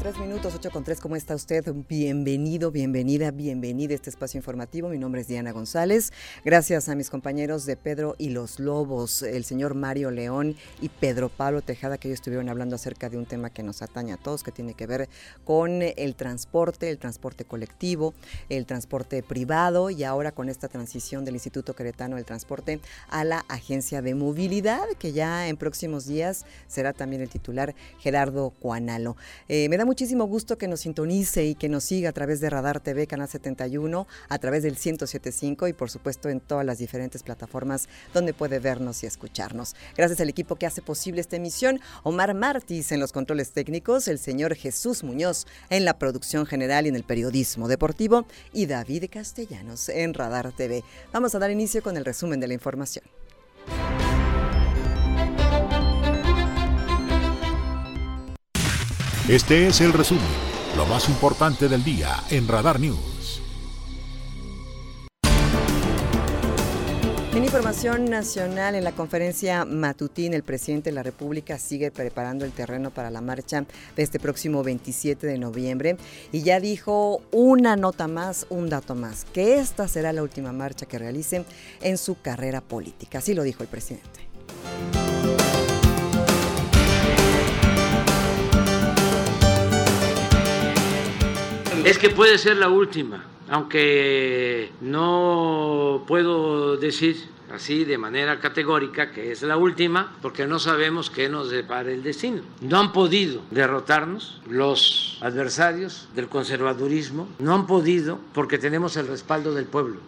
3 minutos, 8 con 3. ¿Cómo está usted? Bienvenido, bienvenida, bienvenida a este espacio informativo. Mi nombre es Diana González. Gracias a mis compañeros de Pedro y los Lobos, el señor Mario León y Pedro Pablo Tejada, que ellos estuvieron hablando acerca de un tema que nos atañe a todos, que tiene que ver con el transporte, el transporte colectivo, el transporte privado y ahora con esta transición del Instituto Queretano del Transporte a la Agencia de Movilidad, que ya en próximos días será también el titular Gerardo Cuanalo. Eh, me da muchísimo gusto que nos sintonice y que nos siga a través de Radar TV, Canal 71, a través del 1075 y por supuesto en todas las diferentes plataformas donde puede vernos y escucharnos. Gracias al equipo que hace posible esta emisión, Omar Martis en los controles técnicos, el señor Jesús Muñoz en la producción general y en el periodismo deportivo y David Castellanos en Radar TV. Vamos a dar inicio con el resumen de la información. Este es el resumen, lo más importante del día en Radar News. En información nacional, en la conferencia matutina, el presidente de la República sigue preparando el terreno para la marcha de este próximo 27 de noviembre y ya dijo una nota más, un dato más, que esta será la última marcha que realice en su carrera política. Así lo dijo el presidente. Es que puede ser la última, aunque no puedo decir así de manera categórica que es la última, porque no sabemos qué nos depara el destino. No han podido derrotarnos los adversarios del conservadurismo, no han podido porque tenemos el respaldo del pueblo.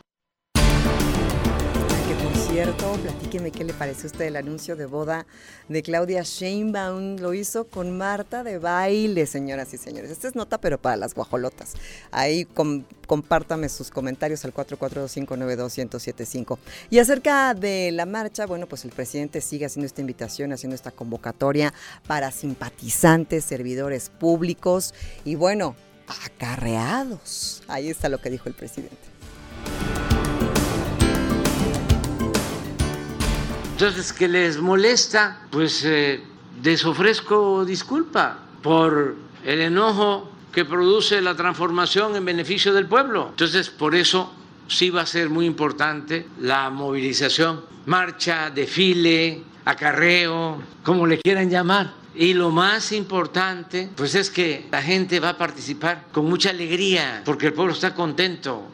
Cierto, platíqueme qué le parece a usted el anuncio de boda de Claudia Sheinbaum. Lo hizo con Marta de baile, señoras y señores. Esta es nota, pero para las guajolotas. Ahí com- compártame sus comentarios al 442-592-1075. Y acerca de la marcha, bueno, pues el presidente sigue haciendo esta invitación, haciendo esta convocatoria para simpatizantes, servidores públicos y bueno, acarreados. Ahí está lo que dijo el presidente. Entonces, que les molesta, pues eh, les ofrezco disculpa por el enojo que produce la transformación en beneficio del pueblo. Entonces, por eso sí va a ser muy importante la movilización, marcha, desfile, acarreo, como le quieran llamar. Y lo más importante, pues es que la gente va a participar con mucha alegría, porque el pueblo está contento,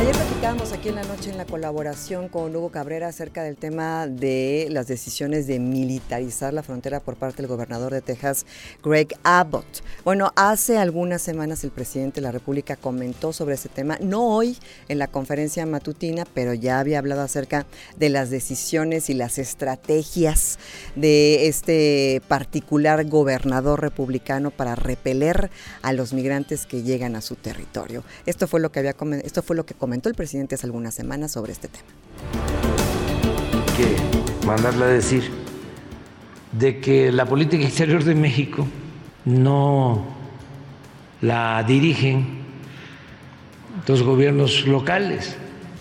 Ayer platicábamos aquí en la noche en la colaboración con Hugo Cabrera acerca del tema de las decisiones de militarizar la frontera por parte del gobernador de Texas, Greg Abbott. Bueno, hace algunas semanas el presidente de la República comentó sobre ese tema, no hoy en la conferencia matutina, pero ya había hablado acerca de las decisiones y las estrategias de este particular gobernador republicano para repeler a los migrantes que llegan a su territorio. Esto fue lo que había esto fue lo que comentó el presidente hace algunas semanas sobre este tema. que mandarle a decir de que la política exterior de México no la dirigen los gobiernos locales,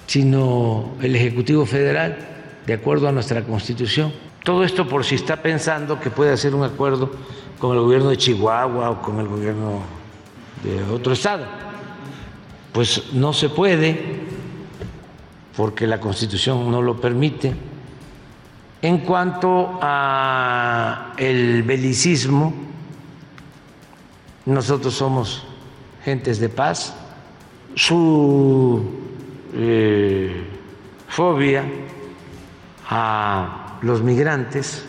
sino el Ejecutivo Federal, de acuerdo a nuestra Constitución. Todo esto por si está pensando que puede hacer un acuerdo con el gobierno de Chihuahua o con el gobierno de otro estado. Pues no se puede porque la Constitución no lo permite. En cuanto a el belicismo, nosotros somos gentes de paz. Su eh, fobia a los migrantes,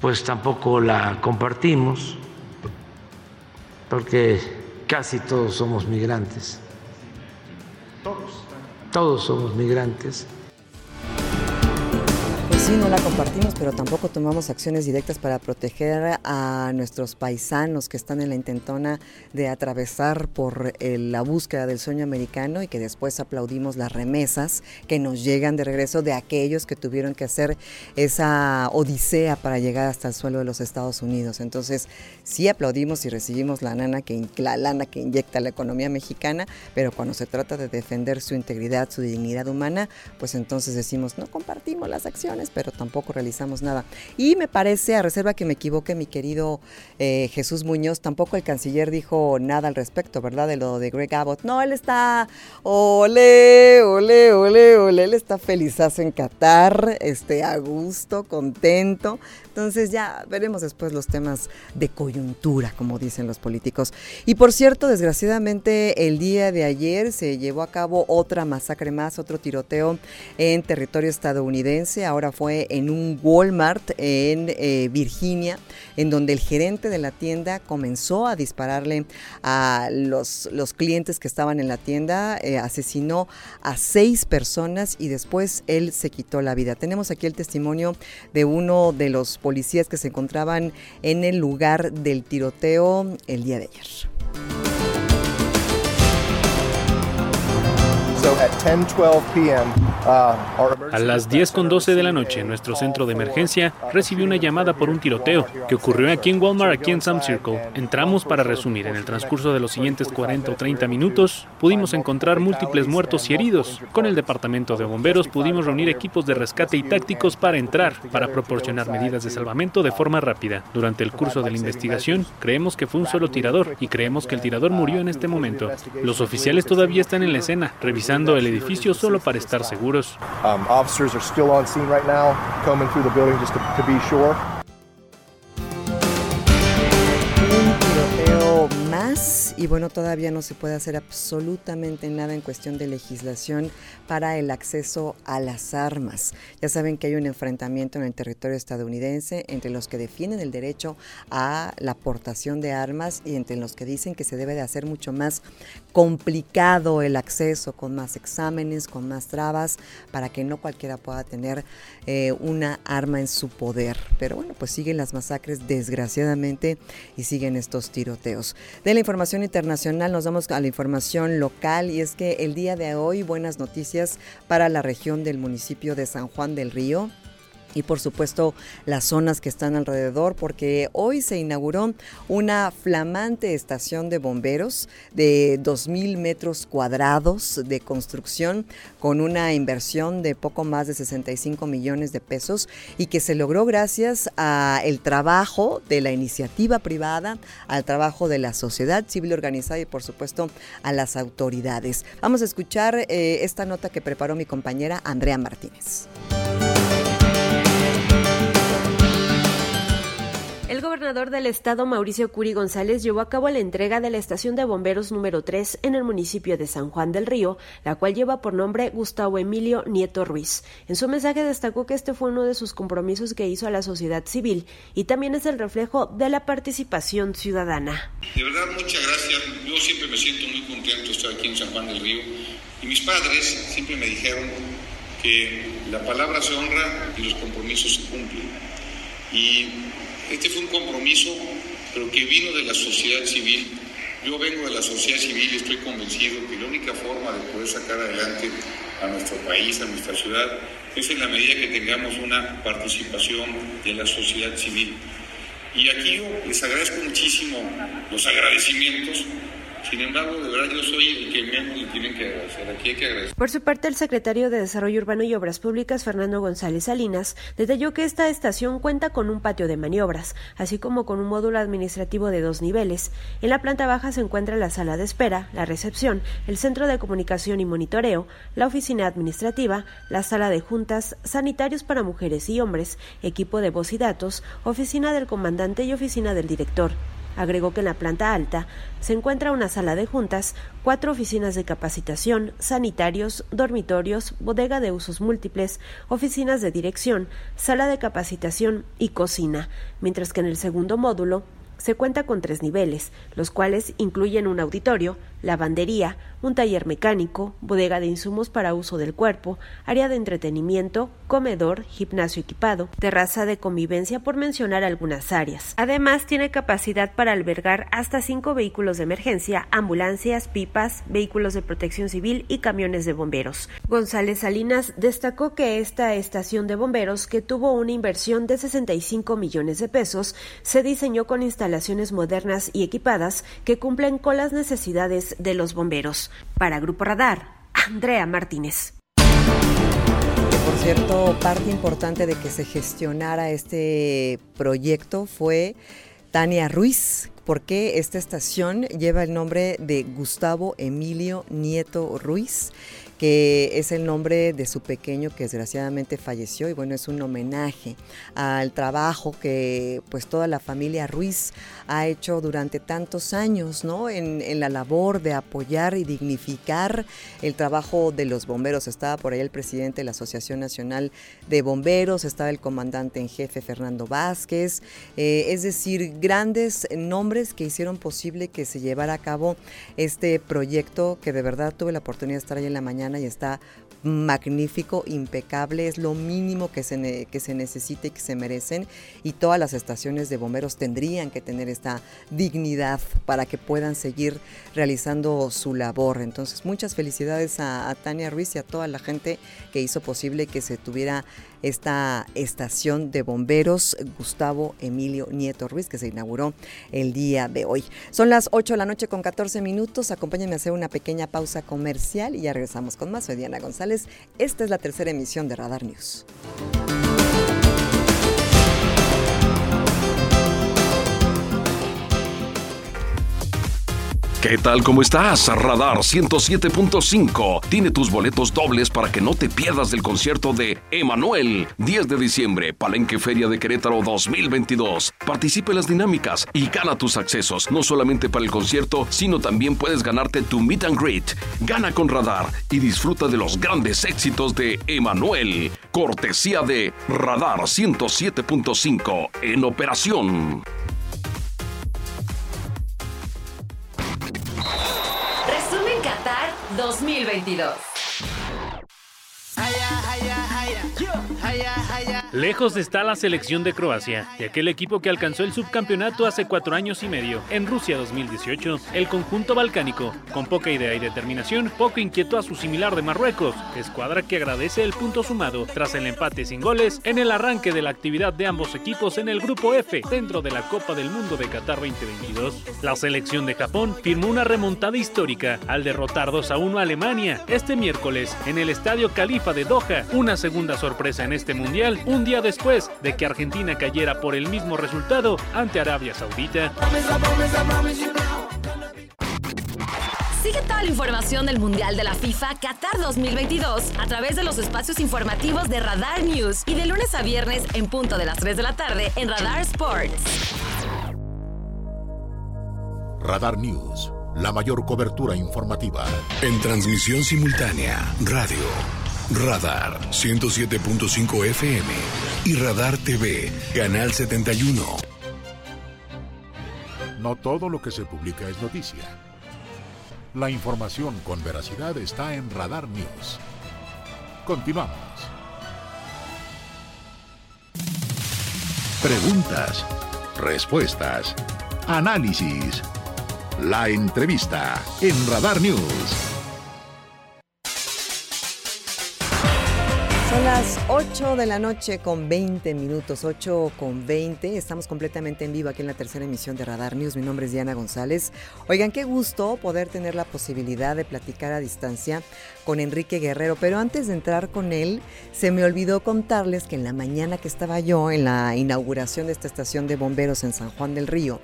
pues tampoco la compartimos, porque casi todos somos migrantes. Todos somos migrantes. Sí, no la compartimos, pero tampoco tomamos acciones directas para proteger a nuestros paisanos que están en la intentona de atravesar por eh, la búsqueda del sueño americano y que después aplaudimos las remesas que nos llegan de regreso de aquellos que tuvieron que hacer esa odisea para llegar hasta el suelo de los Estados Unidos. Entonces, sí aplaudimos y recibimos la, lana que, la lana que inyecta la economía mexicana, pero cuando se trata de defender su integridad, su dignidad humana, pues entonces decimos, no compartimos las acciones, pero tampoco realizamos nada. Y me parece, a reserva que me equivoque mi querido eh, Jesús Muñoz, tampoco el canciller dijo nada al respecto, ¿verdad? De lo de Greg Abbott. No, él está, ole, ole, ole, ole, él está felizazo en Qatar, este, a gusto, contento. Entonces ya veremos después los temas de coyuntura, como dicen los políticos. Y por cierto, desgraciadamente el día de ayer se llevó a cabo otra masacre más, otro tiroteo en territorio estadounidense. Ahora fue en un Walmart en eh, Virginia, en donde el gerente de la tienda comenzó a dispararle a los, los clientes que estaban en la tienda, eh, asesinó a seis personas y después él se quitó la vida. Tenemos aquí el testimonio de uno de los policías que se encontraban en el lugar del tiroteo el día de ayer. A las 10 con 12 de la noche, nuestro centro de emergencia recibió una llamada por un tiroteo que ocurrió aquí en Walmart, aquí en Sam Circle. Entramos para resumir. En el transcurso de los siguientes 40 o 30 minutos, pudimos encontrar múltiples muertos y heridos. Con el departamento de bomberos pudimos reunir equipos de rescate y tácticos para entrar, para proporcionar medidas de salvamento de forma rápida. Durante el curso de la investigación, creemos que fue un solo tirador y creemos que el tirador murió en este momento. Los oficiales todavía están en la escena, revisando el edificio solo para estar seguros. Officers are still on scene right now, combing through the building just to, to be sure. más y bueno, todavía no se puede hacer absolutamente nada en cuestión de legislación para el acceso a las armas. Ya saben que hay un enfrentamiento en el territorio estadounidense entre los que defienden el derecho a la aportación de armas y entre los que dicen que se debe de hacer mucho más complicado el acceso, con más exámenes, con más trabas, para que no cualquiera pueda tener eh, una arma en su poder. Pero bueno, pues siguen las masacres desgraciadamente y siguen estos tiroteos. De la información internacional nos vamos a la información local y es que el día de hoy buenas noticias para la región del municipio de San Juan del Río y por supuesto las zonas que están alrededor, porque hoy se inauguró una flamante estación de bomberos de 2.000 metros cuadrados de construcción con una inversión de poco más de 65 millones de pesos y que se logró gracias al trabajo de la iniciativa privada, al trabajo de la sociedad civil organizada y por supuesto a las autoridades. Vamos a escuchar eh, esta nota que preparó mi compañera Andrea Martínez. El gobernador del estado, Mauricio Curi González, llevó a cabo la entrega de la estación de bomberos número 3 en el municipio de San Juan del Río, la cual lleva por nombre Gustavo Emilio Nieto Ruiz. En su mensaje destacó que este fue uno de sus compromisos que hizo a la sociedad civil y también es el reflejo de la participación ciudadana. De verdad, muchas gracias. Yo siempre me siento muy contento de estar aquí en San Juan del Río y mis padres siempre me dijeron que la palabra se honra y los compromisos se cumplen. Y este fue un compromiso, pero que vino de la sociedad civil. Yo vengo de la sociedad civil y estoy convencido que la única forma de poder sacar adelante a nuestro país, a nuestra ciudad, es en la medida que tengamos una participación de la sociedad civil. Y aquí yo les agradezco muchísimo los agradecimientos sin embargo, de verdad yo soy el tienen que agradecer. Por su parte, el secretario de Desarrollo Urbano y Obras Públicas, Fernando González Salinas, detalló que esta estación cuenta con un patio de maniobras, así como con un módulo administrativo de dos niveles. En la planta baja se encuentra la sala de espera, la recepción, el centro de comunicación y monitoreo, la oficina administrativa, la sala de juntas, sanitarios para mujeres y hombres, equipo de voz y datos, oficina del comandante y oficina del director. Agregó que en la planta alta se encuentra una sala de juntas, cuatro oficinas de capacitación, sanitarios, dormitorios, bodega de usos múltiples, oficinas de dirección, sala de capacitación y cocina, mientras que en el segundo módulo se cuenta con tres niveles, los cuales incluyen un auditorio, lavandería, un taller mecánico, bodega de insumos para uso del cuerpo, área de entretenimiento, comedor, gimnasio equipado, terraza de convivencia por mencionar algunas áreas. Además, tiene capacidad para albergar hasta cinco vehículos de emergencia, ambulancias, pipas, vehículos de protección civil y camiones de bomberos. González Salinas destacó que esta estación de bomberos, que tuvo una inversión de 65 millones de pesos, se diseñó con instalaciones modernas y equipadas que cumplen con las necesidades de los bomberos. Para Grupo Radar, Andrea Martínez. Por cierto, parte importante de que se gestionara este proyecto fue Tania Ruiz, porque esta estación lleva el nombre de Gustavo Emilio Nieto Ruiz que es el nombre de su pequeño que desgraciadamente falleció y bueno, es un homenaje al trabajo que pues toda la familia Ruiz ha hecho durante tantos años, ¿no? En, la labor de apoyar y dignificar el trabajo de los bomberos. Estaba por ahí el presidente de la Asociación Nacional de Bomberos, estaba el comandante en jefe Fernando Vázquez, eh, es decir, grandes nombres que hicieron posible que se llevara a cabo este proyecto que de verdad tuve la oportunidad de estar ahí en la mañana y está magnífico, impecable, es lo mínimo que se, que se necesita y que se merecen y todas las estaciones de bomberos tendrían que tener esta dignidad para que puedan seguir realizando su labor. Entonces, muchas felicidades a, a Tania Ruiz y a toda la gente que hizo posible que se tuviera esta estación de bomberos Gustavo Emilio Nieto Ruiz que se inauguró el día de hoy. Son las 8 de la noche con 14 minutos. Acompáñenme a hacer una pequeña pausa comercial y ya regresamos con más. Soy Diana González. Esta es la tercera emisión de Radar News. ¿Qué tal? ¿Cómo estás? Radar 107.5 tiene tus boletos dobles para que no te pierdas del concierto de Emanuel. 10 de diciembre, Palenque Feria de Querétaro 2022. Participa en las dinámicas y gana tus accesos, no solamente para el concierto, sino también puedes ganarte tu meet and greet. Gana con Radar y disfruta de los grandes éxitos de Emanuel. Cortesía de Radar 107.5 en operación. 2022. Lejos está la selección de Croacia, de aquel equipo que alcanzó el subcampeonato hace cuatro años y medio. En Rusia 2018, el conjunto balcánico, con poca idea y determinación, poco inquieto a su similar de Marruecos, escuadra que agradece el punto sumado tras el empate sin goles en el arranque de la actividad de ambos equipos en el Grupo F dentro de la Copa del Mundo de Qatar 2022. La selección de Japón firmó una remontada histórica al derrotar 2 a 1 a Alemania este miércoles en el Estadio Califa de Doha, una segunda sorpresa en este mundial, un día después de que Argentina cayera por el mismo resultado ante Arabia Saudita. Sigue toda la información del Mundial de la FIFA Qatar 2022 a través de los espacios informativos de Radar News y de lunes a viernes en punto de las 3 de la tarde en Radar Sports. Radar News, la mayor cobertura informativa. En transmisión simultánea, radio Radar 107.5 FM y Radar TV, Canal 71. No todo lo que se publica es noticia. La información con veracidad está en Radar News. Continuamos. Preguntas, respuestas, análisis. La entrevista en Radar News. Son las 8 de la noche con 20 minutos, 8 con 20. Estamos completamente en vivo aquí en la tercera emisión de Radar News. Mi nombre es Diana González. Oigan, qué gusto poder tener la posibilidad de platicar a distancia con Enrique Guerrero. Pero antes de entrar con él, se me olvidó contarles que en la mañana que estaba yo en la inauguración de esta estación de bomberos en San Juan del Río,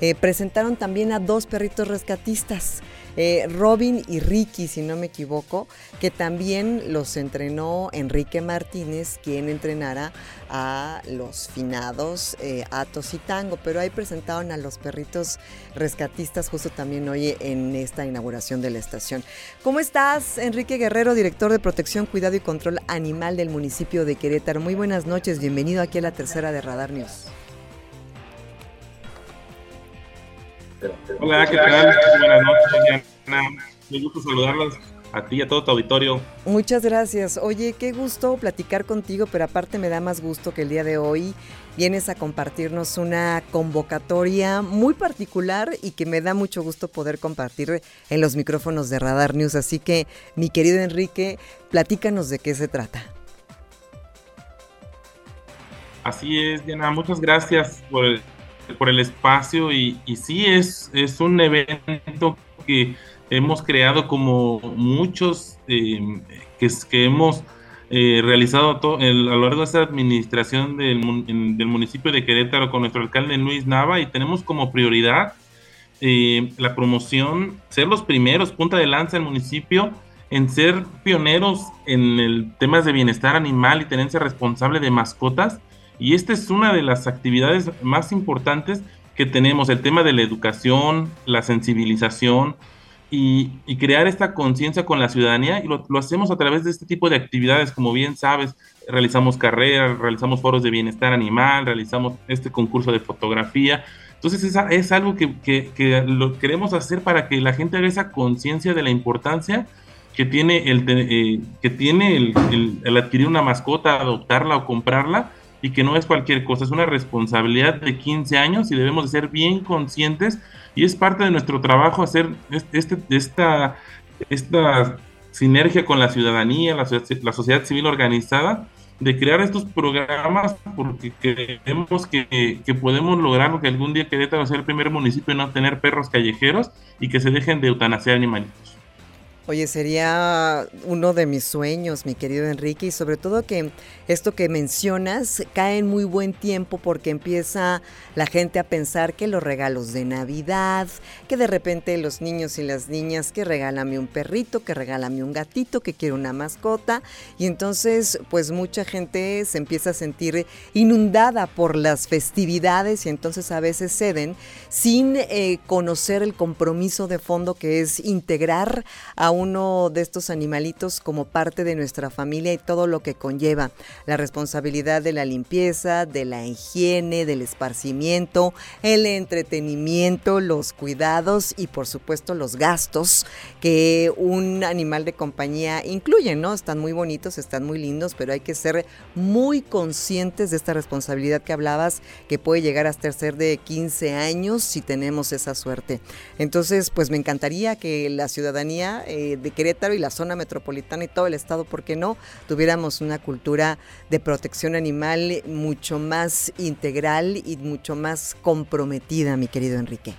eh, presentaron también a dos perritos rescatistas. Eh, Robin y Ricky, si no me equivoco, que también los entrenó Enrique Martínez, quien entrenara a los finados eh, Atos y Tango, pero ahí presentaron a los perritos rescatistas justo también hoy en esta inauguración de la estación. ¿Cómo estás, Enrique Guerrero, director de Protección, Cuidado y Control Animal del municipio de Querétaro? Muy buenas noches, bienvenido aquí a la tercera de Radar News. Hola, ¿qué tal? Buenas noches, Me gusto saludarlos a ti y a todo tu auditorio. Muchas gracias. Oye, qué gusto platicar contigo, pero aparte me da más gusto que el día de hoy vienes a compartirnos una convocatoria muy particular y que me da mucho gusto poder compartir en los micrófonos de Radar News. Así que, mi querido Enrique, platícanos de qué se trata. Así es, Diana. Muchas gracias por el, por el espacio y, sí, es, es un evento que hemos creado como muchos eh, que, que, hemos eh, realizado a lo largo de esta administración del, del, municipio de Querétaro con nuestro alcalde Luis Nava y tenemos como prioridad eh, la promoción, ser los primeros, punta de lanza del municipio en ser pioneros en el temas de bienestar animal y tenencia responsable de mascotas. Y esta es una de las actividades más importantes que tenemos, el tema de la educación, la sensibilización, y, crear esta conciencia con la ciudadanía y lo, hacemos a través de este tipo de actividades, como bien sabes, realizamos carreras, realizamos foros de bienestar animal, realizamos este concurso de fotografía. Entonces es, algo que, lo queremos hacer para que la gente haga esa conciencia de la importancia que tiene eh, que tiene el adquirir una mascota, adoptarla o comprarla y que no es cualquier cosa, es una responsabilidad de 15 años y debemos de ser bien conscientes y es parte de nuestro trabajo hacer este, esta, esta sinergia con la ciudadanía, la, la sociedad civil organizada, de crear estos programas porque creemos que, que podemos lograr que algún día Querétaro sea el primer municipio en no tener perros callejeros y que se dejen de eutanasiar animalitos. Oye, sería uno de mis sueños, mi querido Enrique, y sobre todo que esto que mencionas cae en muy buen tiempo porque empieza la gente a pensar que los regalos de Navidad, que de repente los niños y las niñas, que regálame un perrito, que regálame un gatito, que quiere una mascota, y entonces pues mucha gente se empieza a sentir inundada por las festividades y entonces a veces ceden sin eh, conocer el compromiso de fondo que es integrar a un uno de estos animalitos como parte de nuestra familia y todo lo que conlleva. La responsabilidad de la limpieza, de la higiene, del esparcimiento, el entretenimiento, los cuidados y por supuesto los gastos que un animal de compañía incluye, ¿no? Están muy bonitos, están muy lindos, pero hay que ser muy conscientes de esta responsabilidad que hablabas, que puede llegar hasta ser de 15 años si tenemos esa suerte. Entonces, pues me encantaría que la ciudadanía eh, de Querétaro y la zona metropolitana y todo el estado, ¿por qué no? Tuviéramos una cultura de protección animal mucho más integral y mucho más comprometida, mi querido Enrique.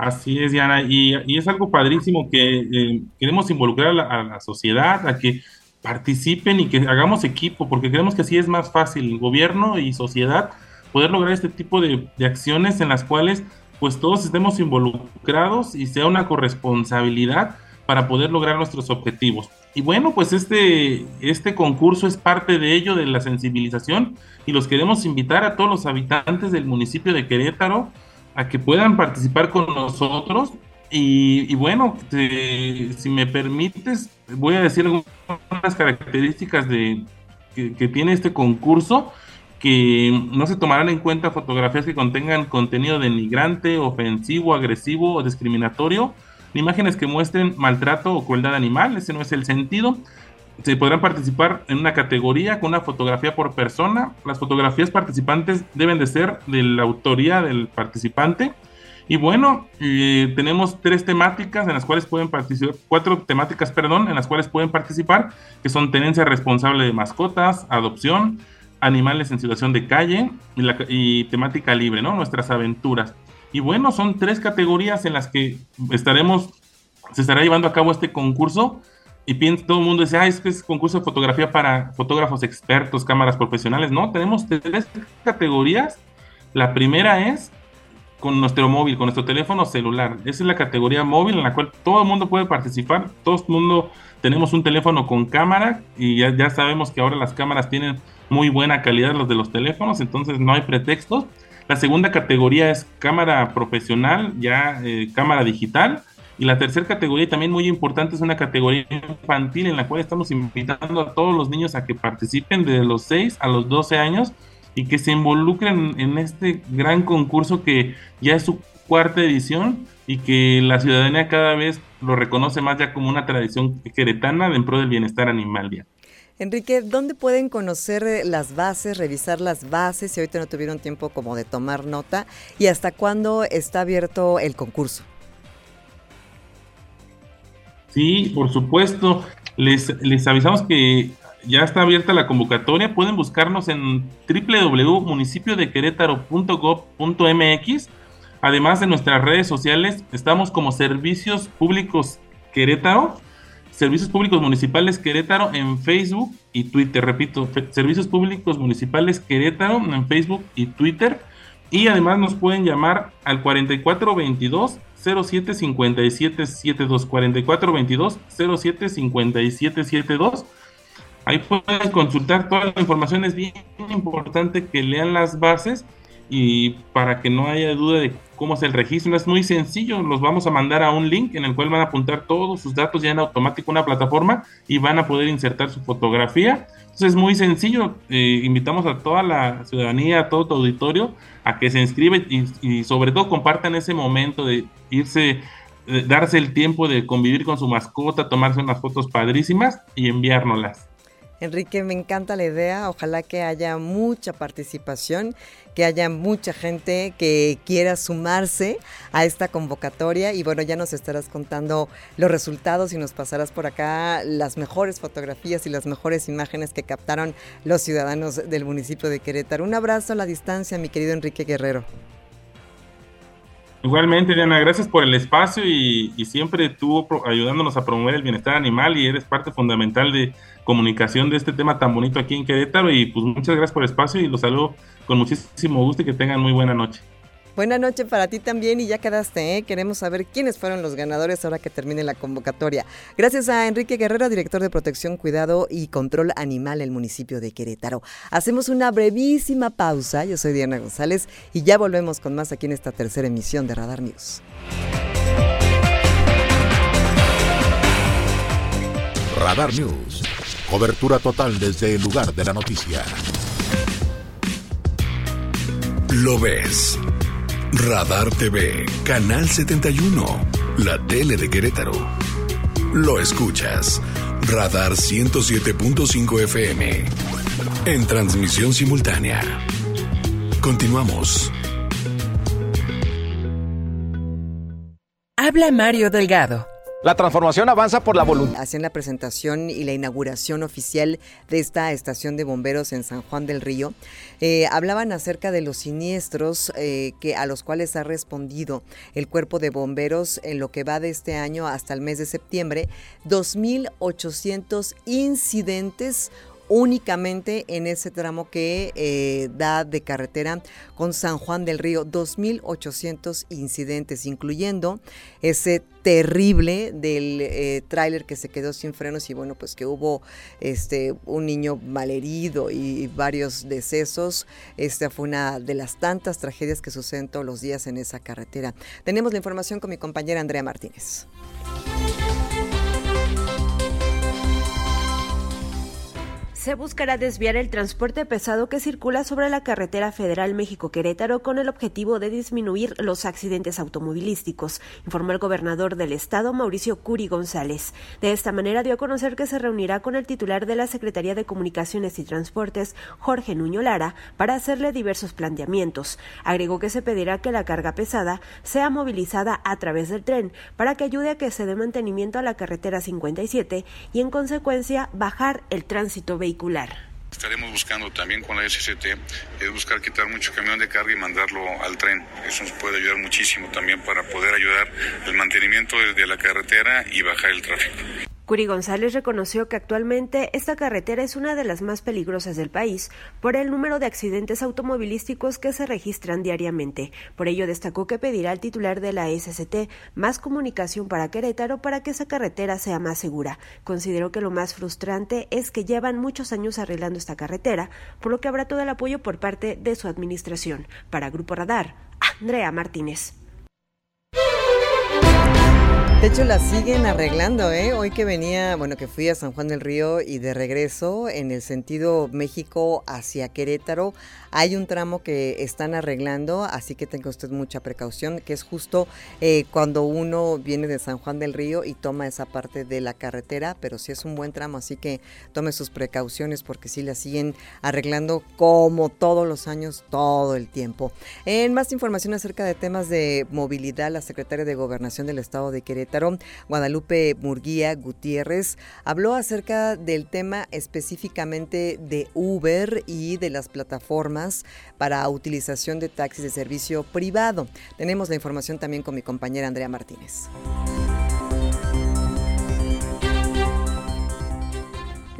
Así es, Diana, y, es algo padrísimo que eh, queremos involucrar a la, sociedad, a que participen y que hagamos equipo, porque creemos que así es más fácil, gobierno y sociedad, poder lograr este tipo de, de acciones en las cuales pues todos estemos involucrados y sea una corresponsabilidad para poder lograr nuestros objetivos. Y bueno, pues este, este concurso es parte de ello, de la sensibilización, y los queremos invitar a todos los habitantes del municipio de Querétaro a que puedan participar con nosotros. Y, bueno, si me permites, voy a decir algunas características de, que tiene este concurso que no se tomarán en cuenta fotografías que contengan contenido denigrante, ofensivo, agresivo o discriminatorio, ni imágenes que muestren maltrato o crueldad animal, ese no es el sentido. Se podrán participar en una categoría con una fotografía por persona. Las fotografías participantes deben de ser de la autoría del participante. Y bueno, eh, tenemos tres temáticas en las cuales pueden participar, cuatro temáticas, perdón, en las cuales pueden participar, que son tenencia responsable de mascotas, adopción, animales en situación de calle y, temática libre, ¿no? Nuestras aventuras. Y bueno, son tres categorías en las que estaremos, se estará llevando a cabo este concurso. Y piensa, todo el mundo dice, ah, es que es concurso de fotografía para fotógrafos expertos, cámaras profesionales. No, tenemos tres categorías. La primera es con nuestro móvil, con nuestro teléfono celular. Esa es la categoría móvil en la cual todo el mundo puede participar. Todo el mundo tenemos un teléfono con cámara y ya, ya sabemos que ahora las cámaras tienen muy buena calidad los de los teléfonos, entonces no hay pretextos. La segunda categoría es cámara profesional, ya eh, cámara digital. Y la tercera categoría, también muy importante, es una categoría infantil en la cual estamos invitando a todos los niños a que participen de los 6 a los 12 años y que se involucren en este gran concurso que ya es su cuarta edición y que la ciudadanía cada vez lo reconoce más ya como una tradición queretana dentro del bienestar animal. Ya. Enrique, ¿dónde pueden conocer eh, las bases, revisar las bases si ahorita no tuvieron tiempo como de tomar nota? ¿Y hasta cuándo está abierto el concurso? Sí, por supuesto. Les, les avisamos que ya está abierta la convocatoria. Pueden buscarnos en www.municipiodequerétaro.gov.mx. Además de nuestras redes sociales, estamos como Servicios Públicos Querétaro, Servicios Públicos Municipales Querétaro en Facebook y Twitter. Repito, Servicios Públicos Municipales Querétaro en Facebook y Twitter. Y además nos pueden llamar al 4422 075772 4422 075772 Ahí pueden consultar toda la información. Es bien importante que lean las bases y para que no haya duda de cómo es el registro, es muy sencillo. Los vamos a mandar a un link en el cual van a apuntar todos sus datos ya en automático una plataforma y van a poder insertar su fotografía. Entonces es muy sencillo. Eh, invitamos a toda la ciudadanía, a todo tu auditorio a que se inscribe y, y sobre todo compartan ese momento de irse darse el tiempo de convivir con su mascota, tomarse unas fotos padrísimas y enviárnoslas. Enrique, me encanta la idea. Ojalá que haya mucha participación, que haya mucha gente que quiera sumarse a esta convocatoria. Y bueno, ya nos estarás contando los resultados y nos pasarás por acá las mejores fotografías y las mejores imágenes que captaron los ciudadanos del municipio de Querétaro. Un abrazo a la distancia, mi querido Enrique Guerrero. Igualmente, Diana, gracias por el espacio y, siempre tú ayudándonos a promover el bienestar animal y eres parte fundamental de comunicación de este tema tan bonito aquí en Querétaro y pues muchas gracias por el espacio y los saludo con muchísimo gusto y que tengan muy buena noche. Buena noche para ti también y ya quedaste, ¿eh? Queremos saber quiénes fueron los ganadores ahora que termine la convocatoria. Gracias a Enrique Guerrero, director de Protección, Cuidado y Control Animal el municipio de Querétaro. Hacemos una brevísima pausa. Yo soy Diana González y ya volvemos con más aquí en esta tercera emisión de Radar News. Radar News. Cobertura total desde el lugar de la noticia. Lo ves Radar TV, Canal 71, la tele de Querétaro. Lo escuchas, Radar 107.5 FM, en transmisión simultánea. Continuamos. Habla Mario Delgado la transformación avanza por la voluntad. Hacían la presentación y la inauguración oficial de esta estación de bomberos en San Juan del Río. Eh, hablaban acerca de los siniestros eh, que, a los cuales ha respondido el cuerpo de bomberos en lo que va de este año hasta el mes de septiembre. 2.800 incidentes únicamente en ese tramo que eh, da de carretera con San Juan del Río, 2.800 incidentes, incluyendo ese terrible del eh, tráiler que se quedó sin frenos y bueno, pues que hubo este, un niño malherido y varios decesos. Esta fue una de las tantas tragedias que suceden todos los días en esa carretera. Tenemos la información con mi compañera Andrea Martínez. Se buscará desviar el transporte pesado que circula sobre la carretera federal México-Querétaro con el objetivo de disminuir los accidentes automovilísticos, informó el gobernador del estado, Mauricio Curi González. De esta manera dio a conocer que se reunirá con el titular de la Secretaría de Comunicaciones y Transportes, Jorge Nuño Lara, para hacerle diversos planteamientos. Agregó que se pedirá que la carga pesada sea movilizada a través del tren para que ayude a que se dé mantenimiento a la carretera 57 y en consecuencia bajar el tránsito vehicular Estaremos buscando también con la SCT, es buscar quitar mucho camión de carga y mandarlo al tren. Eso nos puede ayudar muchísimo también para poder ayudar el mantenimiento de la carretera y bajar el tráfico. Curi González reconoció que actualmente esta carretera es una de las más peligrosas del país por el número de accidentes automovilísticos que se registran diariamente. Por ello destacó que pedirá al titular de la SCT más comunicación para Querétaro para que esa carretera sea más segura. Consideró que lo más frustrante es que llevan muchos años arreglando esta carretera, por lo que habrá todo el apoyo por parte de su administración. Para Grupo Radar, Andrea Martínez. De hecho, la siguen arreglando, ¿eh? Hoy que venía, bueno, que fui a San Juan del Río y de regreso en el sentido México hacia Querétaro, hay un tramo que están arreglando, así que tenga usted mucha precaución, que es justo eh, cuando uno viene de San Juan del Río y toma esa parte de la carretera, pero sí es un buen tramo, así que tome sus precauciones porque sí la siguen arreglando como todos los años, todo el tiempo. En más información acerca de temas de movilidad, la secretaria de Gobernación del Estado de Querétaro, Guadalupe Murguía Gutiérrez, habló acerca del tema específicamente de Uber y de las plataformas para utilización de taxis de servicio privado. Tenemos la información también con mi compañera Andrea Martínez.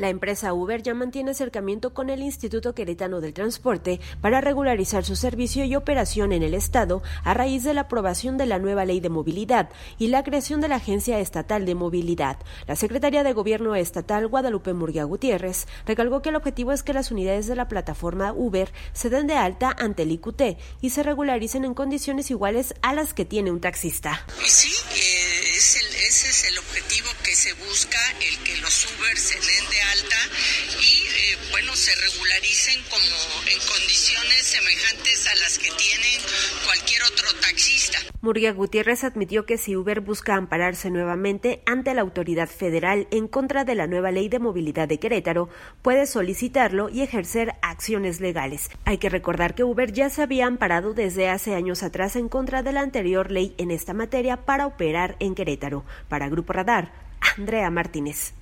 La empresa Uber ya mantiene acercamiento con el Instituto Queretano del Transporte para regularizar su servicio y operación en el Estado a raíz de la aprobación de la nueva ley de movilidad y la creación de la Agencia Estatal de Movilidad. La secretaria de Gobierno Estatal, Guadalupe Murguía Gutiérrez, recalcó que el objetivo es que las unidades de la plataforma Uber se den de alta ante el IQT y se regularicen en condiciones iguales a las que tiene un taxista. Sí, eh, ese es el objetivo que se busca, el que los Uber se den de alta y eh, bueno, se regularicen como en condiciones semejantes a las que tienen cualquier otro taxista. Murguía Gutiérrez admitió que si Uber busca ampararse nuevamente ante la autoridad federal en contra de la nueva ley de movilidad de Querétaro, puede solicitarlo y ejercer acciones legales. Hay que recordar que Uber ya se había amparado desde hace años atrás en contra de la anterior ley en esta materia para operar en Querétaro. Para Grupo Radar, Andrea Martínez.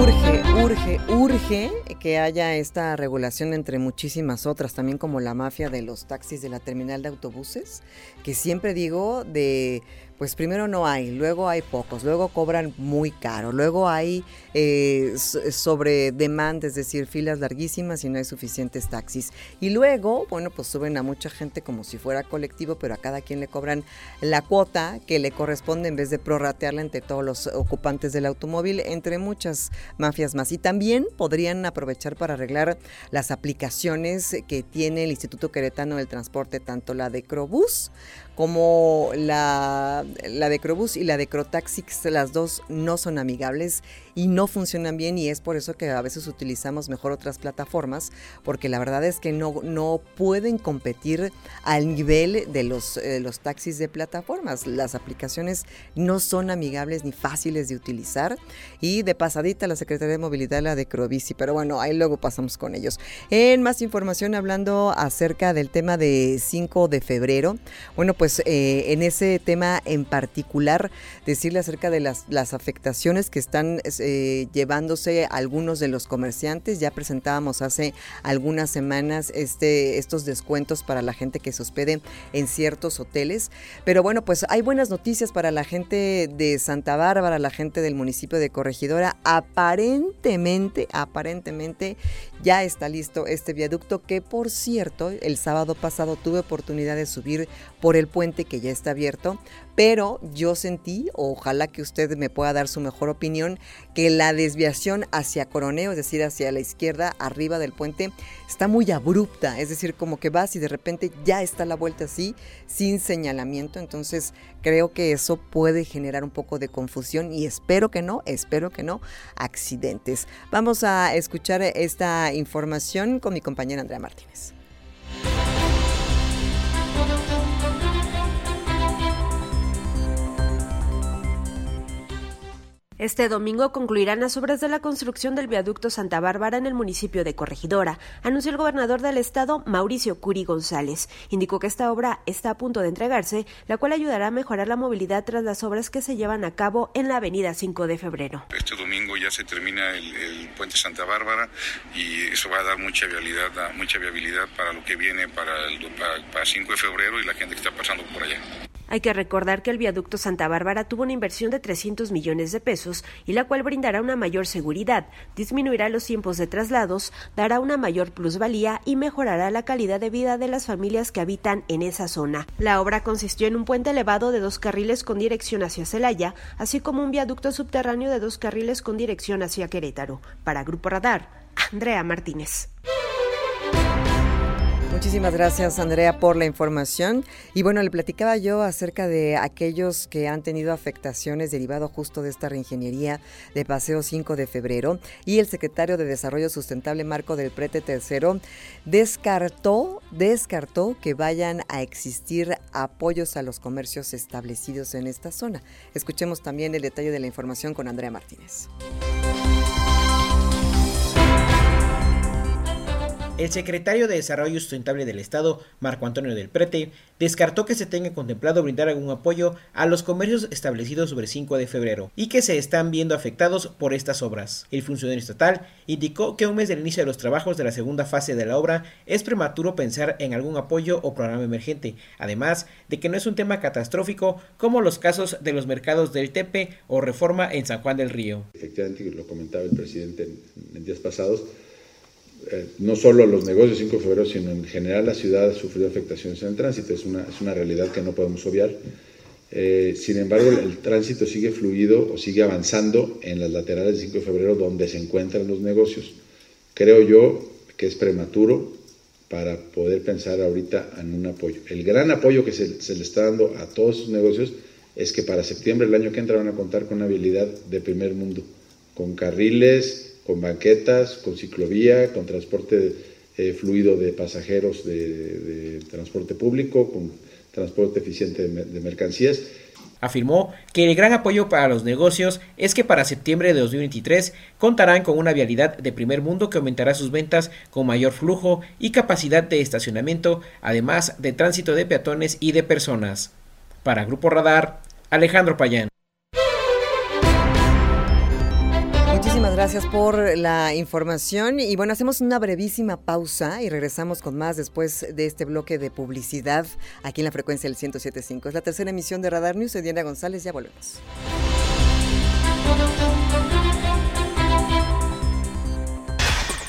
Urge, urge, urge que haya esta regulación entre muchísimas otras, también como la mafia de los taxis de la terminal de autobuses, que siempre digo de pues primero no hay, luego hay pocos, luego cobran muy caro, luego hay eh, sobre demanda, es decir, filas larguísimas y no hay suficientes taxis. Y luego, bueno, pues suben a mucha gente como si fuera colectivo, pero a cada quien le cobran la cuota que le corresponde en vez de prorratearla entre todos los ocupantes del automóvil, entre muchas mafias más. Y también podrían aprovechar para arreglar las aplicaciones que tiene el Instituto Queretano del Transporte, tanto la de Crobús como la, la de Crobus y la de Crotaxix, las dos no son amigables y no funcionan bien y es por eso que a veces utilizamos mejor otras plataformas porque la verdad es que no, no pueden competir al nivel de los, eh, los taxis de plataformas. Las aplicaciones no son amigables ni fáciles de utilizar y de pasadita la Secretaría de Movilidad la de Crobici, pero bueno, ahí luego pasamos con ellos. En más información hablando acerca del tema de 5 de febrero, bueno pues eh, en ese tema en particular decirle acerca de las, las afectaciones que están... Eh, llevándose algunos de los comerciantes. Ya presentábamos hace algunas semanas este, estos descuentos para la gente que se hospede en ciertos hoteles. Pero bueno, pues hay buenas noticias para la gente de Santa Bárbara, la gente del municipio de Corregidora. Aparentemente, aparentemente ya está listo este viaducto que por cierto el sábado pasado tuve oportunidad de subir por el puente que ya está abierto pero yo sentí, ojalá que usted me pueda dar su mejor opinión, que la desviación hacia Coroneo, es decir, hacia la izquierda, arriba del puente, está muy abrupta, es decir, como que vas y de repente ya está la vuelta así, sin señalamiento, entonces creo que eso puede generar un poco de confusión y espero que no, espero que no, accidentes. Vamos a escuchar esta información con mi compañera Andrea Martínez. Este domingo concluirán las obras de la construcción del viaducto Santa Bárbara en el municipio de Corregidora, anunció el gobernador del estado, Mauricio Curi González. Indicó que esta obra está a punto de entregarse, la cual ayudará a mejorar la movilidad tras las obras que se llevan a cabo en la avenida 5 de febrero. Este domingo ya se termina el, puente Santa Bárbara y eso va a dar mucha viabilidad, mucha viabilidad para lo que viene para, el, para 5 de febrero y la gente que está pasando por allá. Hay que recordar que el viaducto Santa Bárbara tuvo una inversión de 300 millones de pesos y la cual brindará una mayor seguridad, disminuirá los tiempos de traslados, dará una mayor plusvalía y mejorará la calidad de vida de las familias que habitan en esa zona. La obra consistió en un puente elevado de dos carriles con dirección hacia Celaya, así como un viaducto subterráneo de dos carriles con dirección hacia Querétaro. Para Grupo Radar, Andrea Martínez. Muchísimas gracias Andrea por la información. Y bueno, le platicaba yo acerca de aquellos que han tenido afectaciones derivado justo de esta reingeniería de Paseo 5 de febrero. Y el secretario de Desarrollo Sustentable Marco del Prete Tercero descartó, descartó que vayan a existir apoyos a los comercios establecidos en esta zona. Escuchemos también el detalle de la información con Andrea Martínez. El secretario de Desarrollo Sustentable del Estado, Marco Antonio del Prete, descartó que se tenga contemplado brindar algún apoyo a los comercios establecidos sobre 5 de febrero y que se están viendo afectados por estas obras. El funcionario estatal indicó que un mes del inicio de los trabajos de la segunda fase de la obra es prematuro pensar en algún apoyo o programa emergente, además de que no es un tema catastrófico como los casos de los mercados del Tepe o reforma en San Juan del Río. Efectivamente, lo comentaba el presidente en, días pasados, eh, no solo los negocios 5 de febrero, sino en general la ciudad ha sufrido afectaciones en el tránsito. Es una, es una realidad que no podemos obviar. Eh, sin embargo, el, tránsito sigue fluido o sigue avanzando en las laterales de 5 de febrero donde se encuentran los negocios. Creo yo que es prematuro para poder pensar ahorita en un apoyo. El gran apoyo que se, se le está dando a todos esos negocios es que para septiembre del año que entra van a contar con una habilidad de primer mundo, con carriles, con banquetas, con ciclovía, con transporte eh, fluido de pasajeros de, transporte público, con transporte eficiente de, mercancías. Afirmó que el gran apoyo para los negocios es que para septiembre de 2023 contarán con una vialidad de primer mundo que aumentará sus ventas con mayor flujo y capacidad de estacionamiento, además de tránsito de peatones y de personas. Para Grupo Radar, Alejandro Payán. Gracias por la información. Y bueno, hacemos una brevísima pausa y regresamos con más después de este bloque de publicidad aquí en la frecuencia del 107.5. Es la tercera emisión de Radar News. Soy Diana González. Ya volvemos.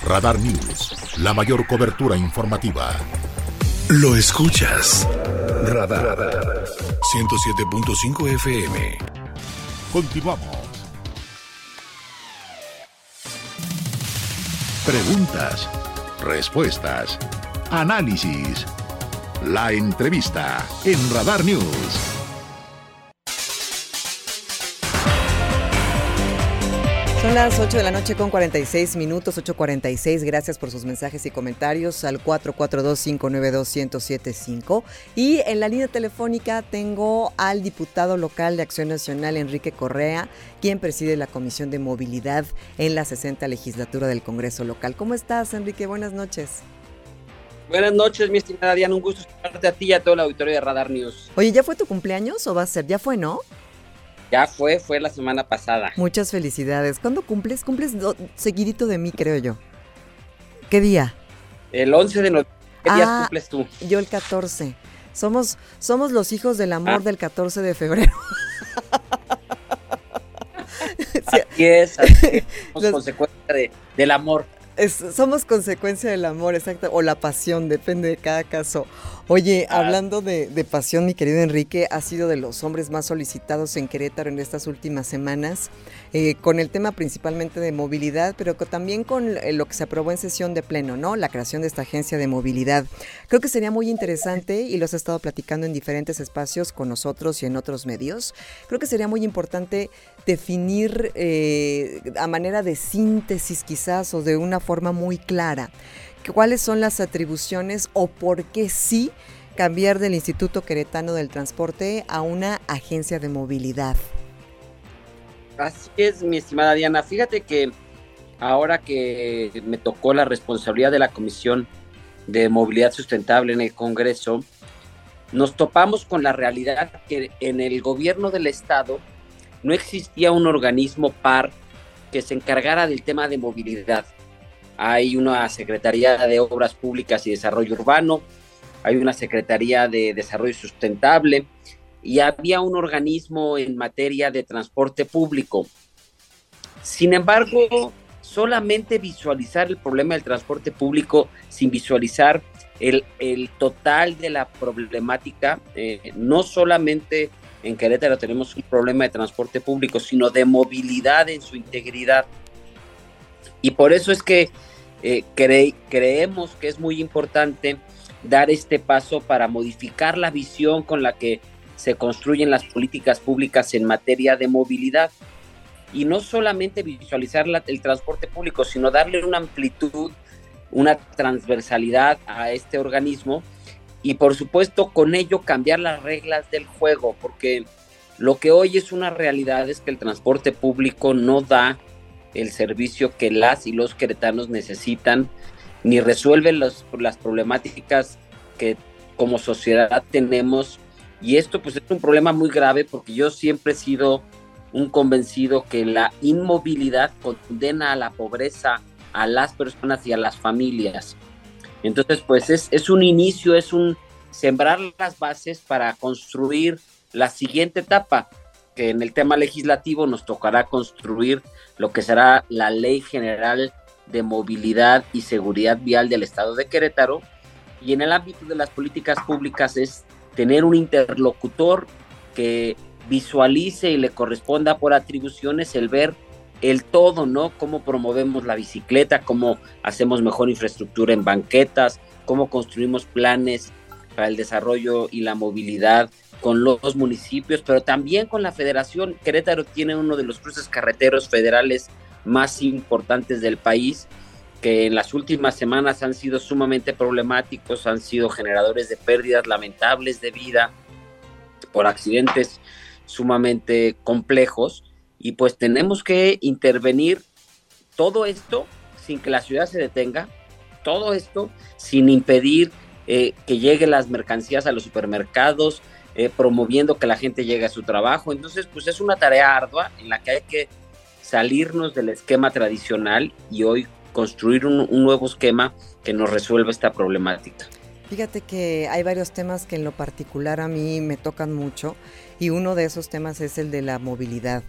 Radar News, la mayor cobertura informativa. Lo escuchas. Radar. 107.5 FM. Continuamos. Preguntas, respuestas, análisis. La entrevista en Radar News. Son las 8 de la noche con 46 minutos, 8.46. Gracias por sus mensajes y comentarios al 442-592-1075. Y en la línea telefónica tengo al diputado local de Acción Nacional, Enrique Correa, quien preside la Comisión de Movilidad en la 60 legislatura del Congreso local. ¿Cómo estás, Enrique? Buenas noches. Buenas noches, mi estimada Diana. Un gusto escucharte a ti y a todo el auditorio de Radar News. Oye, ¿ya fue tu cumpleaños o va a ser? Ya fue, ¿no? Ya fue, fue la semana pasada. Muchas felicidades. ¿Cuándo cumples? Cumples seguidito de mí, creo yo. ¿Qué día? El 11 de noviembre. ¿Qué día ah, cumples tú? Yo el 14. Somos, somos los hijos del amor ah. del 14 de febrero. así es, así es. Somos consecuencia de, del amor. Somos consecuencia del amor, exacto, o la pasión, depende de cada caso. Oye, ah. hablando de, pasión, mi querido Enrique, ha sido de los hombres más solicitados en Querétaro en estas últimas semanas, eh, con el tema principalmente de movilidad, pero también con eh, lo que se aprobó en sesión de pleno, ¿no? La creación de esta agencia de movilidad. Creo que sería muy interesante, y lo has estado platicando en diferentes espacios con nosotros y en otros medios, creo que sería muy importante definir eh, a manera de síntesis quizás o de una forma muy clara cuáles son las atribuciones o por qué sí cambiar del Instituto Queretano del Transporte a una agencia de movilidad. Así es, mi estimada Diana. Fíjate que ahora que me tocó la responsabilidad de la Comisión de Movilidad Sustentable en el Congreso, nos topamos con la realidad que en el gobierno del Estado no existía un organismo par que se encargara del tema de movilidad hay una Secretaría de Obras Públicas y Desarrollo Urbano, hay una Secretaría de Desarrollo Sustentable y había un organismo en materia de transporte público. Sin embargo, solamente visualizar el problema del transporte público sin visualizar el, total de la problemática, eh, no solamente en Querétaro tenemos un problema de transporte público, sino de movilidad en su integridad. Y por eso es que eh, creemos que es muy importante dar este paso para modificar la visión con la que se construyen las políticas públicas en materia de movilidad. Y no solamente visualizar el transporte público, sino darle una amplitud, una transversalidad a este organismo y por supuesto con ello cambiar las reglas del juego, porque lo que hoy es una realidad es que el transporte público no da el servicio que las y los queretanos necesitan, ni resuelve las problemáticas que como sociedad tenemos. Y esto pues es un problema muy grave porque yo siempre he sido un convencido que la inmovilidad condena a la pobreza a las personas y a las familias. Entonces pues es, es un inicio, es un sembrar las bases para construir la siguiente etapa, que en el tema legislativo nos tocará construir lo que será la Ley General de Movilidad y Seguridad Vial del Estado de Querétaro. Y en el ámbito de las políticas públicas es tener un interlocutor que visualice y le corresponda por atribuciones el ver el todo, ¿no? Cómo promovemos la bicicleta, cómo hacemos mejor infraestructura en banquetas, cómo construimos planes para el desarrollo y la movilidad con los municipios, pero también con la federación. Querétaro tiene uno de los cruces carreteros federales más importantes del país, que en las últimas semanas han sido sumamente problemáticos, han sido generadores de pérdidas lamentables de vida por accidentes sumamente complejos, y pues tenemos que intervenir todo esto sin que la ciudad se detenga, todo esto sin impedir eh, que lleguen las mercancías a los supermercados, eh, promoviendo que la gente llegue a su trabajo. Entonces, pues es una tarea ardua en la que hay que salirnos del esquema tradicional y hoy construir un, un nuevo esquema que nos resuelva esta problemática. Fíjate que hay varios temas que en lo particular a mí me tocan mucho y uno de esos temas es el de la movilidad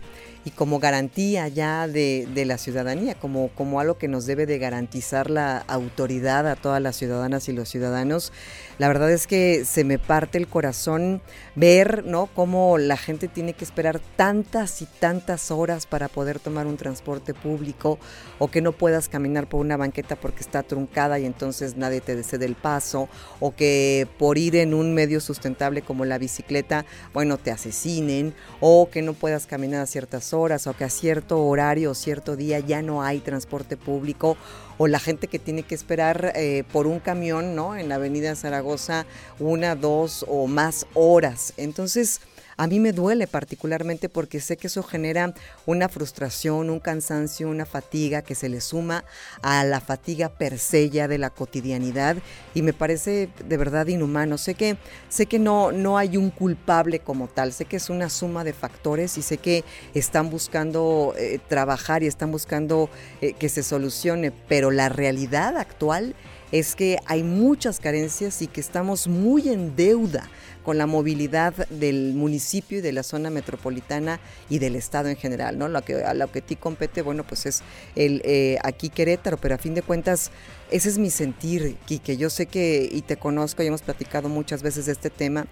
y como garantía ya de, la ciudadanía, como, como algo que nos debe de garantizar la autoridad a todas las ciudadanas y los ciudadanos. La verdad es que se me parte el corazón ver, ¿no? Cómo la gente tiene que esperar tantas y tantas horas para poder tomar un transporte público o que no puedas caminar por una banqueta porque está truncada y entonces nadie te cede el paso o que por ir en un medio sustentable como la bicicleta, bueno, te asesinen o que no puedas caminar a ciertas horas o que a cierto horario o cierto día ya no hay transporte público o la gente que tiene que esperar eh, por un camión, ¿no? En la avenida Zaragoza una, dos o más horas. Entonces, a mí me duele particularmente porque sé que eso genera una frustración, un cansancio, una fatiga que se le suma a la fatiga per de la cotidianidad y me parece de verdad inhumano. Sé que, sé que no, no hay un culpable como tal, sé que es una suma de factores y sé que están buscando eh, trabajar y están buscando eh, que se solucione, pero la realidad actual es que hay muchas carencias y que estamos muy en deuda con la movilidad del municipio y de la zona metropolitana y del estado en general, ¿no? Lo que, a lo que ti compete, bueno, pues es el eh, aquí Querétaro, pero a fin de cuentas ese es mi sentir, Quique. Yo sé que, y te conozco, y hemos platicado muchas veces de este tema,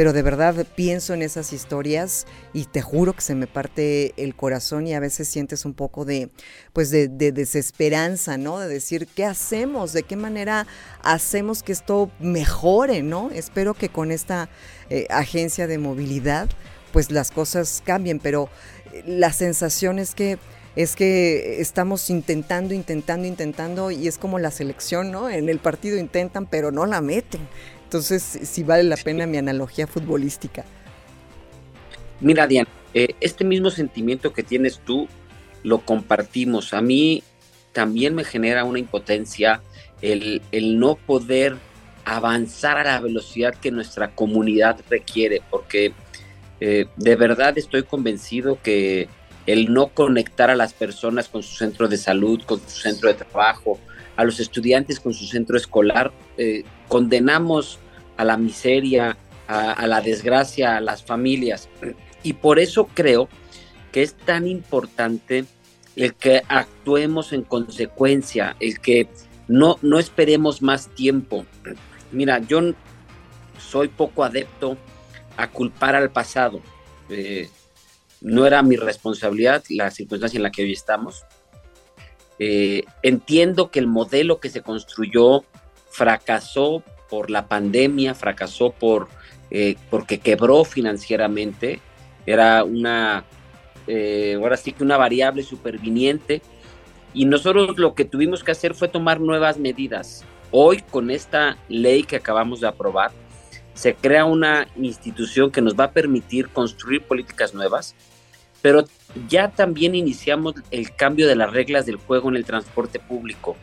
pero de verdad pienso en esas historias y te juro que se me parte el corazón y a veces sientes un poco de, pues de, desesperanza, ¿no? De decir, ¿qué hacemos? ¿De qué manera hacemos que esto mejore, ¿no? Espero que con esta eh, agencia de movilidad, pues las cosas cambien, pero eh, la sensación es que es que estamos intentando, intentando, intentando y es como la selección, ¿no? En el partido intentan, pero no la meten. Entonces, si vale la pena mi analogía futbolística. Mira, Diana, eh, este mismo sentimiento que tienes tú lo compartimos. A mí también me genera una impotencia el, el no poder avanzar a la velocidad que nuestra comunidad requiere, porque eh, de verdad estoy convencido que el no conectar a las personas con su centro de salud, con su centro de trabajo, a los estudiantes con su centro escolar, eh, condenamos a la miseria, a, la desgracia, a las familias. Y por eso creo que es tan importante el que actuemos en consecuencia, el que no, no esperemos más tiempo. Mira, yo soy poco adepto a culpar al pasado. Eh, no era mi responsabilidad la circunstancia en la que hoy estamos. Eh, entiendo que el modelo que se construyó fracasó por la pandemia, fracasó por, eh, porque quebró financieramente, era una, eh, ahora sí que una variable superviniente, y nosotros lo que tuvimos que hacer fue tomar nuevas medidas. Hoy con esta ley que acabamos de aprobar, se crea una institución que nos va a permitir construir políticas nuevas, pero ya también iniciamos el cambio de las reglas del juego en el transporte público.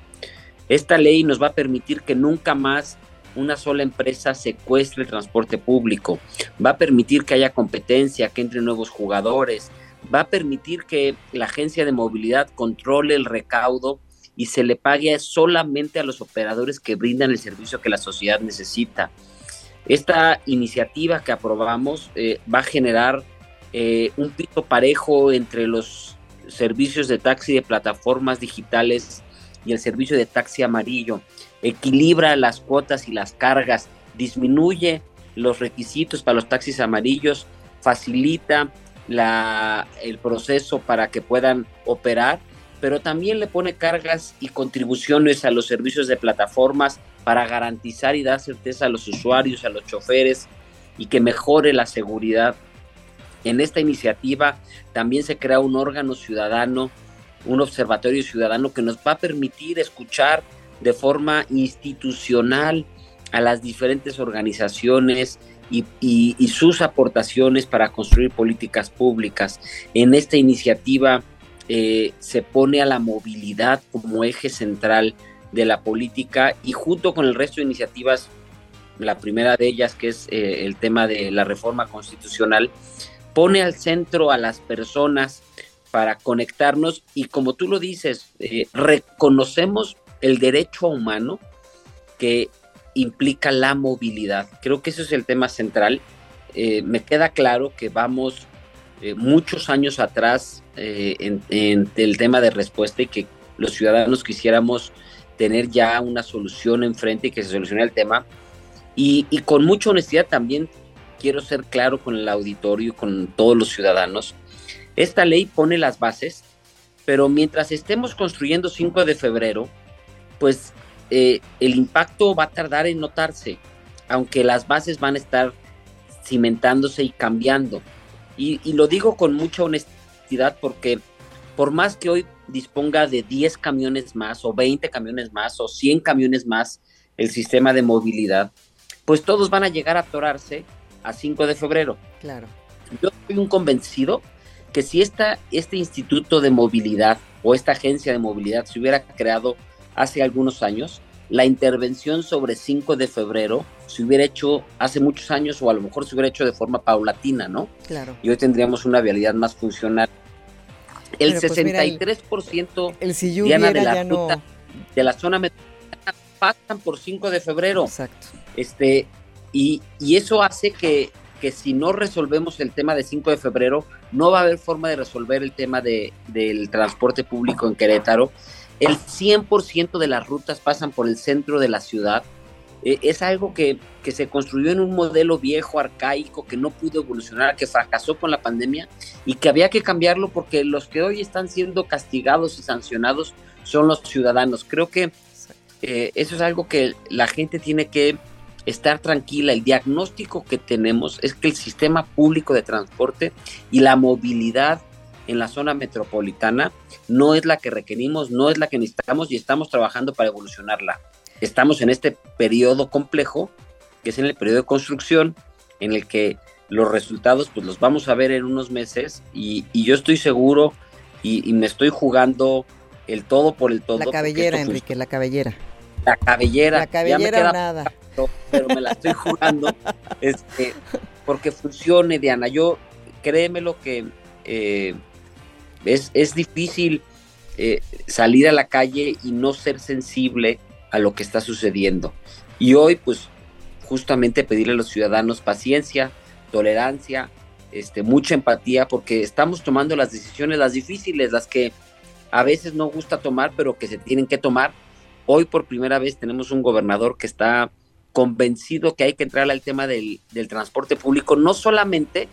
Esta ley nos va a permitir que nunca más una sola empresa secuestre el transporte público, va a permitir que haya competencia, que entren nuevos jugadores, va a permitir que la agencia de movilidad controle el recaudo y se le pague solamente a los operadores que brindan el servicio que la sociedad necesita. Esta iniciativa que aprobamos eh, va a generar eh, un piso parejo entre los servicios de taxi de plataformas digitales y el servicio de taxi amarillo, equilibra las cuotas y las cargas, disminuye los requisitos para los taxis amarillos, facilita la, el proceso para que puedan operar, pero también le pone cargas y contribuciones a los servicios de plataformas para garantizar y dar certeza a los usuarios, a los choferes y que mejore la seguridad. En esta iniciativa también se crea un órgano ciudadano, un observatorio ciudadano que nos va a permitir escuchar de forma institucional a las diferentes organizaciones y, sus aportaciones para construir políticas públicas. En esta iniciativa eh, se pone a la movilidad como eje central de la política y junto con el resto de iniciativas, la primera de ellas que es eh, el tema de la reforma constitucional, pone al centro a las personas para conectarnos y como tú lo dices, eh, reconocemos el derecho humano que implica la movilidad. Creo que ese es el tema central. Eh, me queda claro que vamos eh, muchos años atrás en, el tema de respuesta y que los ciudadanos quisiéramos tener ya una solución enfrente y que se solucione el tema. Y, y con mucha honestidad también quiero ser claro con el auditorio, con todos los ciudadanos. Esta ley pone las bases, pero mientras estemos construyendo 5 de febrero, pues eh, el impacto va a tardar en notarse, aunque las bases van a estar cimentándose y cambiando. Y, y, lo digo con mucha honestidad porque por más que hoy disponga de 10 camiones más o 20 camiones más o 100 camiones más el sistema de movilidad, pues todos van a llegar a atorarse a 5 de febrero. Claro. Yo soy un convencido que si esta, este instituto de movilidad o esta agencia de movilidad se hubiera creado hace algunos años, la intervención sobre 5 de febrero se hubiera hecho hace muchos años o a lo mejor se hubiera hecho de forma paulatina, ¿no? Claro. Y hoy tendríamos una vialidad más funcional. El 63% pues el, si de la ruta, de la zona metropolitana pasan por 5 de febrero. Exacto. Este, y, eso hace que, que, si no resolvemos el tema de 5 de febrero, no va a haber forma de resolver el tema de, del transporte público en Querétaro. El 100% de las rutas pasan por el centro de la ciudad. E, es algo que, que, se construyó en un modelo viejo, arcaico, que no pudo evolucionar, que fracasó con la pandemia y que había que cambiarlo porque los que hoy están siendo castigados y sancionados son los ciudadanos. Creo que eh, eso es algo que la gente tiene que estar tranquila. El diagnóstico que tenemos es que el sistema público de transporte y la movilidad en la zona metropolitana no es la que requerimos, no es la que necesitamos y estamos trabajando para evolucionarla. Estamos en este periodo complejo, que es en el periodo de construcción, en el que los resultados pues los vamos a ver en unos meses y, yo estoy seguro y, me estoy jugando el todo por el todo. La cabellera, Enrique, la cabellera. La cabellera. La cabellera nada pero me la estoy jugando, este, porque funcione, Diana. Yo, créeme lo que eh, es, es, difícil eh, salir a la calle y no ser sensible a lo que está sucediendo. Y hoy, pues, justamente pedirle a los ciudadanos paciencia, tolerancia, este, mucha empatía, porque estamos tomando las decisiones, las difíciles, las que a veces no gusta tomar, pero que se tienen que tomar. Hoy por primera vez tenemos un gobernador que está convencido que hay que entrar al tema del, transporte público, no solamente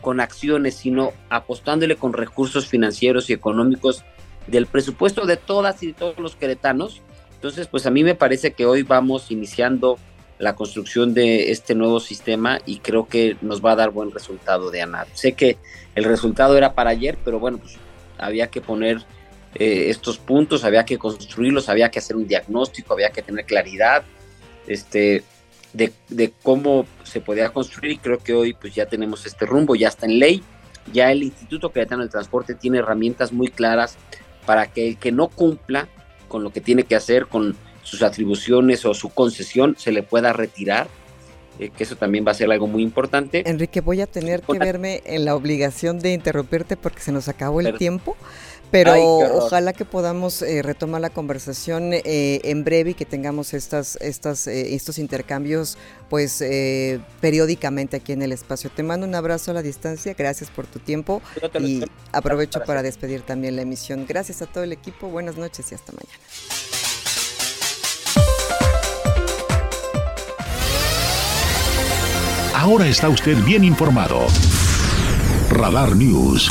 con acciones, sino apostándole con recursos financieros y económicos del presupuesto de todas y de todos los queretanos. Entonces, pues a mí me parece que hoy vamos iniciando la construcción de este nuevo sistema y creo que nos va a dar buen resultado, Diana. Sé que el resultado era para ayer, pero bueno, pues había que poner eh, estos puntos, había que construirlos, había que hacer un diagnóstico, había que tener claridad este, de, de, cómo se podía construir y creo que hoy pues ya tenemos este rumbo, ya está en ley, ya el Instituto Cayetano del Transporte tiene herramientas muy claras para que el que no cumpla con lo que tiene que hacer, con sus atribuciones o su concesión, se le pueda retirar eh, que eso también va a ser algo muy importante. Enrique, voy a tener que verme en la obligación de interrumpirte porque se nos acabó el tiempo. Pero ojalá que podamos eh, retomar la conversación eh, en breve y que tengamos estas, estas, estos intercambios pues periódicamente aquí en el espacio. Te mando un abrazo a la distancia, gracias por tu tiempo y aprovecho para despedir también la emisión. Gracias a todo el equipo, buenas noches y hasta mañana. Ahora está usted bien informado. Radar News